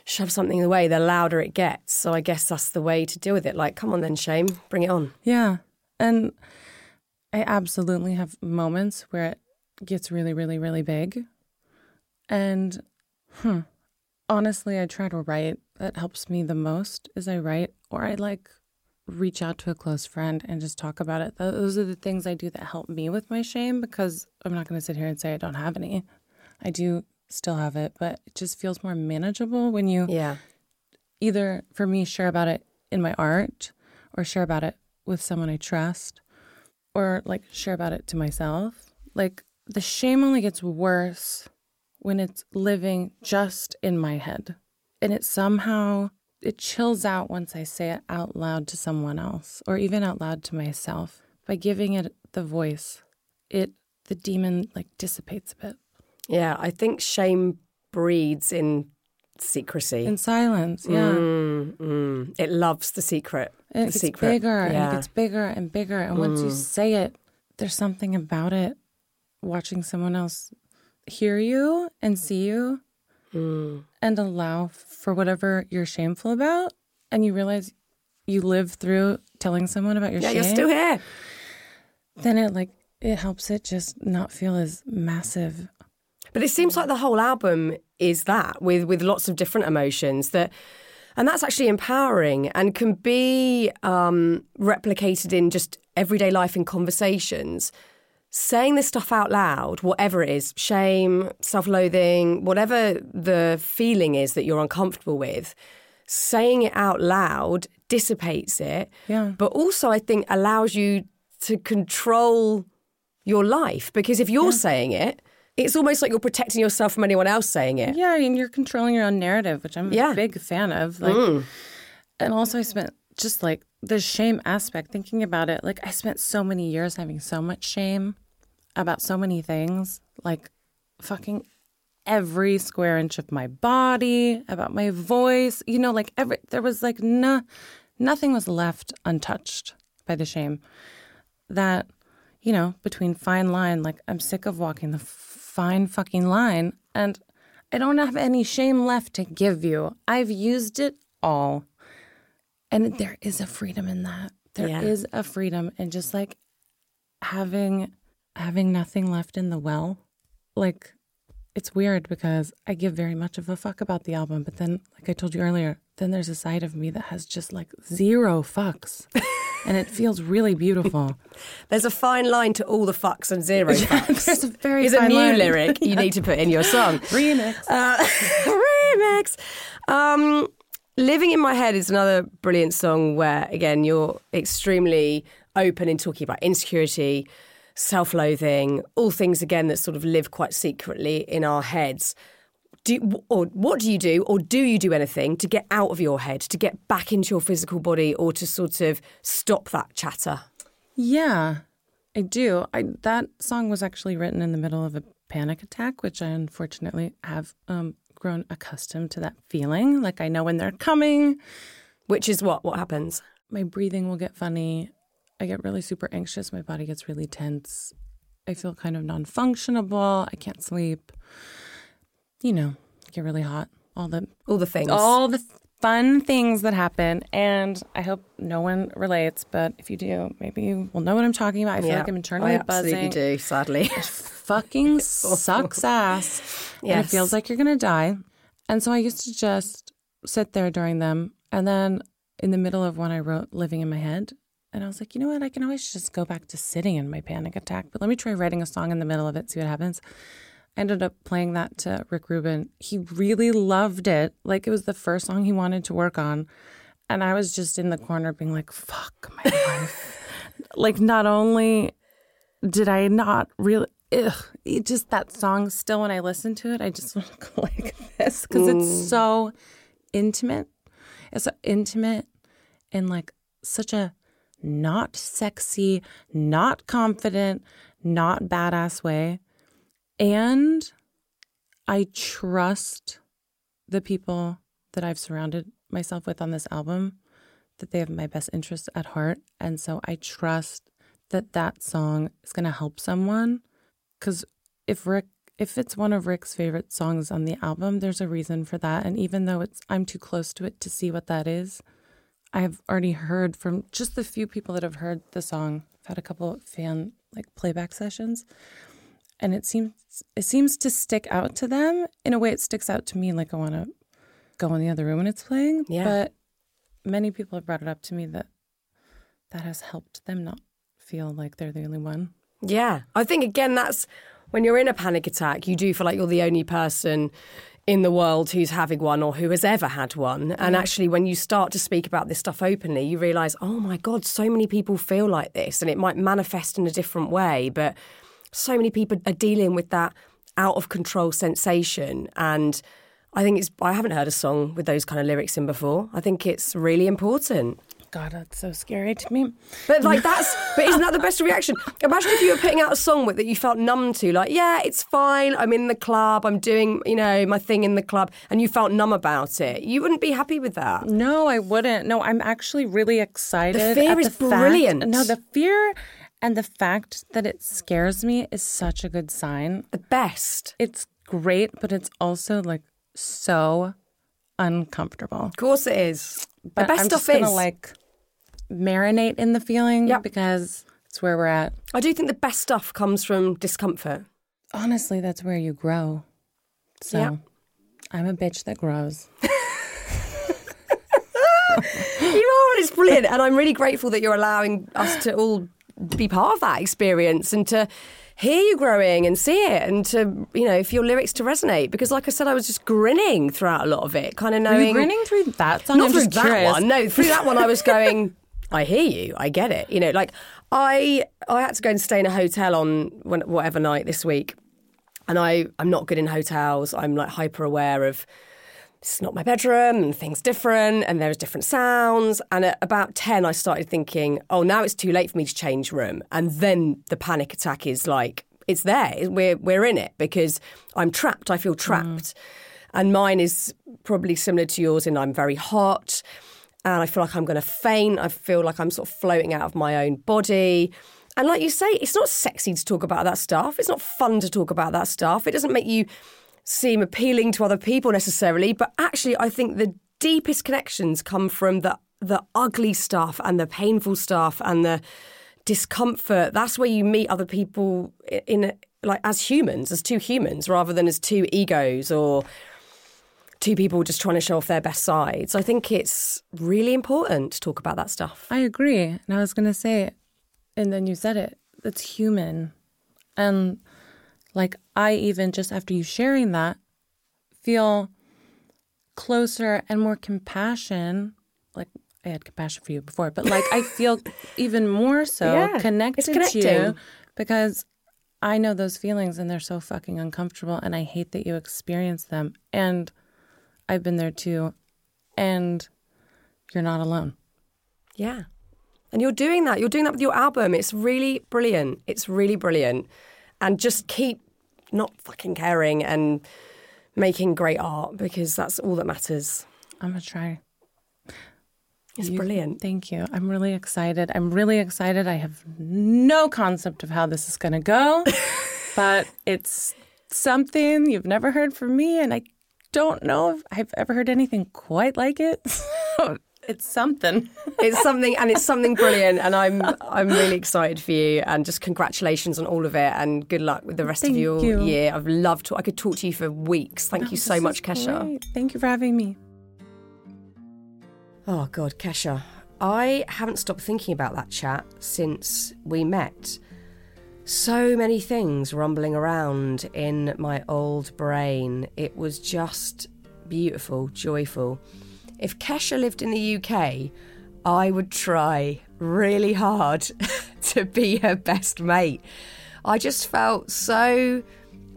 shove something away, the louder it gets. So I guess that's the way to deal with it. Like, come on then, shame, bring it on. Yeah. And I absolutely have moments where it gets really, really, really big. And hmm, honestly, I try to write. That helps me the most is I write or I like reach out to a close friend and just talk about it. Those are the things I do that help me with my shame because I'm not going to sit here and say I don't have any. I do still have it, but it just feels more manageable when you Yeah. either for me share about it in my art or share about it with someone I trust or like share about it to myself. Like the shame only gets worse when it's living just in my head. And it somehow it chills out once I say it out loud to someone else or even out loud to myself. By giving it the voice, it the demon like dissipates a bit. Yeah, I think shame breeds in secrecy. In silence, yeah. Mm, mm. It loves the secret. And it the gets secret. bigger and it gets bigger and bigger. And once you say it, there's something about it watching someone else hear you and see you and allow for whatever you're shameful about. And you realize you live through telling someone about your yeah, shame. you're still here. Then it like it helps it just not feel as massive. But it seems like the whole album is that with with lots of different emotions that and that's actually empowering and can be um, replicated in just everyday life in conversations. Saying this stuff out loud, whatever it is, shame, self loathing, whatever the feeling is that you're uncomfortable with, saying it out loud dissipates it. Yeah. But also, I think, allows you to control your life because if you're saying it, it's almost like you're protecting yourself from anyone else saying it. Yeah, and you're controlling your own narrative, which I'm Yeah. a big fan of. Like, mm. and also I spent just like the shame aspect, thinking about it. Like, I spent so many years having so much shame about so many things, like fucking every square inch of my body, about my voice. You know, like every there was like no, nothing was left untouched by the shame. That you know, between fine line, like I'm sick of walking the fine fucking line, and I don't have any shame left to give you. I've used it all. And there is a freedom in that. There is Yeah. a freedom in just like having having nothing left in the well. Like it's weird because I give very much of a fuck about the album, but then like I told you earlier, then there's a side of me that has just like zero fucks. and it feels really beautiful. There's a fine line to all the fucks and zero fucks. There's a very is a new line. lyric you need to put in your song. Remix. Uh, remix. Um, Living in My Head is another brilliant song where, again, you're extremely open in talking about insecurity, self loathing, all things, again, that sort of live quite secretly in our heads. Do, or what do you do, or do you do anything to get out of your head, to get back into your physical body, or to sort of stop that chatter? Yeah, I do. I that song was actually written in the middle of a panic attack, which I unfortunately have um, grown accustomed to that feeling. Like I know when they're coming. Which is what? What happens? my breathing will get funny. I get really super anxious. My body gets really tense. I feel kind of non functionable. I can't sleep. You know, get really hot. All the All the things. all the fun things that happen. And I hope no one relates, but if you do, maybe you will know what I'm talking about. I feel Yeah, like I'm oh, internally I absolutely buzzing. do, sadly. Fucking sucks ass. And it feels like you're gonna die. And so I used to just sit there during them. And then in the middle of one, I wrote Living in My Head. And I was like, you know what? I can always just go back to sitting in my panic attack, but let me try writing a song in the middle of it, see what happens. I ended up playing that to Rick Rubin. He really loved it. Like it was the first song he wanted to work on. And I was just in the corner being like, fuck my life. like, not only did I not really, ugh, it just that song, still when I listen to it, I just want to go like this because it's mm. so intimate. It's so intimate and like such a not sexy, not confident, not badass way. And I trust the people that I've surrounded myself with on this album that they have my best interests at heart. And so I trust that that song is going to help someone. Because if Rick, if it's one of Rick's favorite songs on the album, there's a reason for that. And even though it's, I'm too close to it to see what that is, I've already heard from just the few people that have heard the song. I've had a couple of fan like playback sessions, and it seems it seems to stick out to them in a way. It sticks out to me, like I want to go in the other room when it's playing. Yeah. But many people have brought it up to me that that has helped them not feel like they're the only one. Yeah. I think, again, that's when you're in a panic attack, you do feel like you're the only person in the world who's having one or who has ever had one. And actually, when you start to speak about this stuff openly, you realize, oh my God, so many people feel like this. And it might manifest in a different way, but so many people are dealing with that out of control sensation. And I think it's, I haven't heard a song with those kind of lyrics in before. I think it's really important. God, that's so scary to me. But like that's, but isn't that the best reaction? Imagine if you were putting out a song with that you felt numb to, like, yeah, it's fine. I'm in the club. I'm doing, you know, my thing in the club, and you felt numb about it. You wouldn't be happy with that. No, I wouldn't. No, I'm actually really excited. The fear at is the fact- brilliant. no, the fear and the fact that it scares me is such a good sign. The best. It's great, but it's also like so uncomfortable. Of course, it is. But the best I'm stuff just gonna like marinate in the feeling Yep. because it's where we're at. I do think the best stuff comes from discomfort. Honestly, that's where you grow. So Yep. I'm a bitch that grows. You are, and it's brilliant. And I'm really grateful that you're allowing us to all be part of that experience and to hear you growing and see it and to, you know, for your lyrics to resonate. Because, like I said, I was just grinning throughout a lot of it, kind of knowing. you grinning through that song? Not I'm through that curious. one. No, through that one, I was going. I hear you. I get it. You know, like I I had to go and stay in a hotel on whatever night this week, and I I'm not good in hotels. I'm like hyper aware of this is not my bedroom and things different and there's different sounds. And at about ten, I started thinking, oh, now it's too late for me to change room. And then the panic attack is like it's there. We're we're in it because I'm trapped. I feel trapped. Mm. And mine is probably similar to yours in I'm very hot and I feel like I'm going to faint. I feel like I'm sort of floating out of my own body. And like you say, it's not sexy to talk about that stuff. It's not fun to talk about that stuff. It doesn't make you seem appealing to other people necessarily. But actually, I think the deepest connections come from the the ugly stuff and the painful stuff and the discomfort. That's where you meet other people in a, like as humans, as two humans, rather than as two egos or two people just trying to show off their best sides. I think it's really important to talk about that stuff. I agree. And I was going to say, and then you said it, it's human. And like, I even just after you sharing that, feel closer and more compassion. Like, I had compassion for you before, but like, I feel even more so Yeah, connected to you because I know those feelings and they're so fucking uncomfortable. And I hate that you experience them. And I've been there too. And you're not alone. Yeah. And you're doing that. You're doing that with your album. It's really brilliant. It's really brilliant. And just keep not fucking caring and making great art because that's all that matters. I'm gonna try. It's You- brilliant. Thank you. I'm really excited. I'm really excited. I have no concept of how this is going to go, but it's something you've never heard from me, and I don't know if I've ever heard anything quite like it. It's something. It's something, and it's something brilliant, and I'm I'm really excited for you, and just congratulations on all of it, and good luck with the rest Thank of your you. year. I've loved to. I could talk to you for weeks. Thank oh, you so much, Kesha. great. Thank you for having me. Oh God, Kesha, I haven't stopped thinking about that chat since we met. So many things rumbling around in my old brain. It was just beautiful, joyful. If Kesha lived in the UK, I would try really hard to be her best mate. I just felt so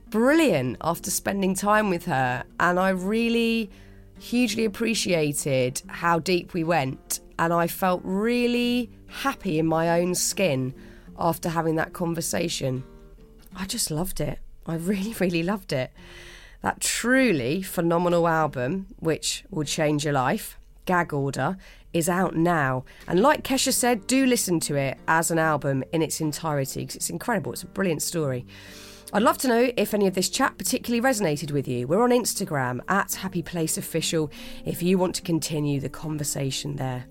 brilliant after spending time with her, and I really hugely appreciated how deep we went, and I felt really happy in my own skin after having that conversation. I just loved it. I really, really loved it. That truly phenomenal album, which will change your life, Gag Order, is out now. And like Kesha said, do listen to it as an album in its entirety because it's incredible. It's a brilliant story. I'd love to know if any of this chat particularly resonated with you. We're on Instagram at Happy Place Official if you want to continue the conversation there.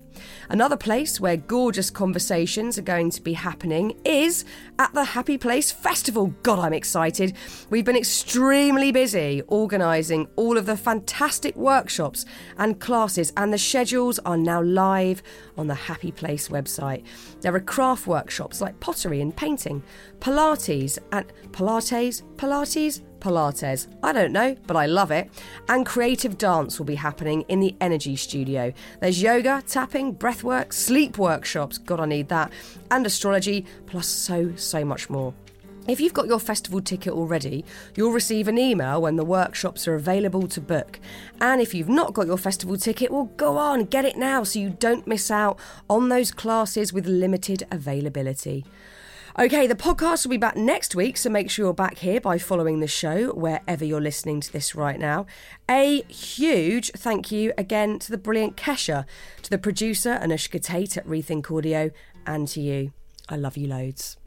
Another place where gorgeous conversations are going to be happening is at the Happy Place Festival. God, I'm excited. We've been extremely busy organising all of the fantastic workshops and classes, and the schedules are now live on the Happy Place website. There are craft workshops like pottery and painting, Pilates and Pilates, Pilates, Pilates. I don't know, but I love it. And creative dance will be happening in the Energy Studio. There's yoga, tapping, breathwork, sleep workshops. God, I need that. And astrology, plus so, so much more. If you've got your festival ticket already, you'll receive an email when the workshops are available to book. And if you've not got your festival ticket, well, go on, get it now so you don't miss out on those classes with limited availability. Okay, the podcast will be back next week, so make sure you're back here by following the show wherever you're listening to this right now. A huge thank you again to the brilliant Kesha, to the producer Anushka Tate at Rethink Audio, and to you. I love you loads.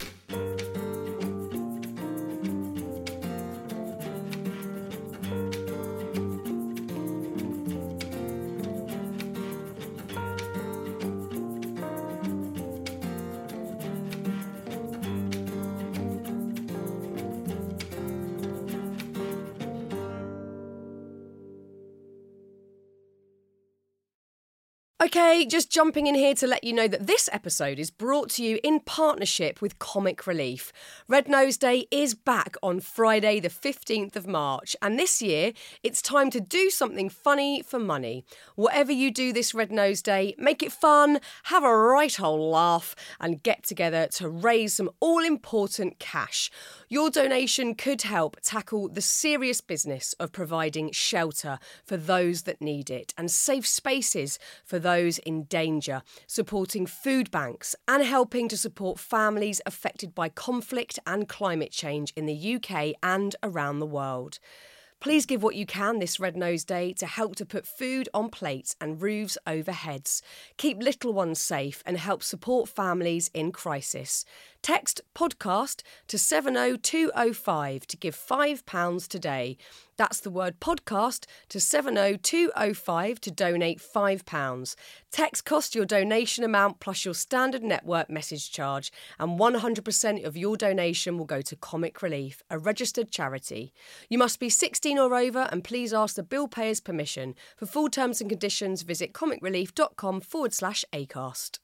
Okay, just jumping in here to let you know that this episode is brought to you in partnership with Comic Relief. Red Nose Day is back on Friday, the 15th of March, and this year it's time to do something funny for money. Whatever you do this Red Nose Day, make it fun, have a right old laugh, and get together to raise some all important cash. Your donation could help tackle the serious business of providing shelter for those that need it and safe spaces for those in danger, supporting food banks and helping to support families affected by conflict and climate change in the UK and around the world. Please give what you can this Red Nose Day to help to put food on plates and roofs over heads. Keep little ones safe and help support families in crisis. Text podcast to 70205 to give £5 today. That's the word podcast to 70205 to donate £5. Text cost your donation amount plus your standard network message charge, and 100% of your donation will go to Comic Relief, a registered charity. You must be 16 or over and please ask the bill payer's permission. For full terms and conditions, visit comicrelief.com forward slash ACAST.